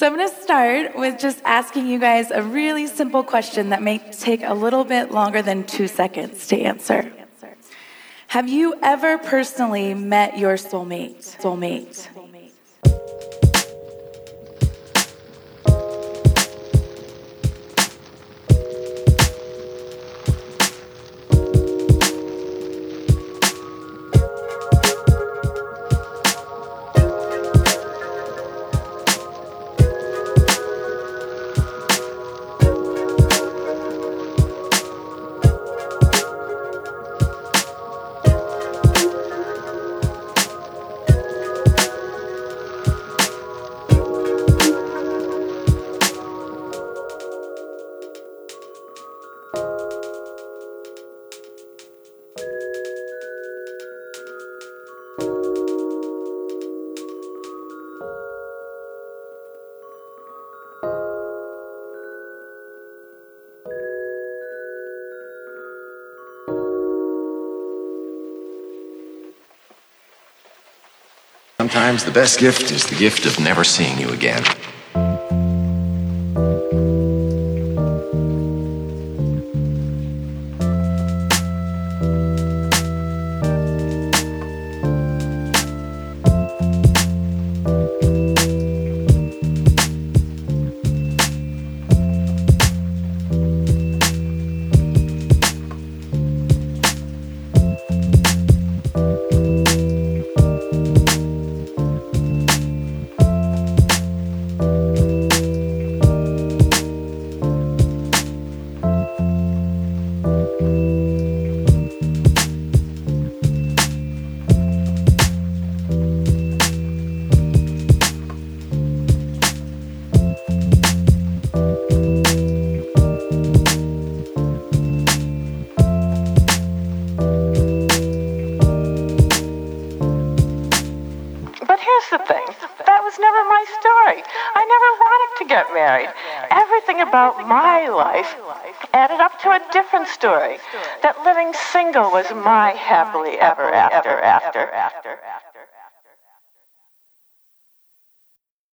So I'm going to start with just asking you guys a really simple question that may take a little bit longer than two seconds to answer. Have you ever personally met your soulmate? Soulmate. Sometimes the best gift is the gift of never seeing you again. Here's the thing that was never my story. I never wanted to get married. Everything about my life added up to a different story. That living single was my happily ever after after, after, after.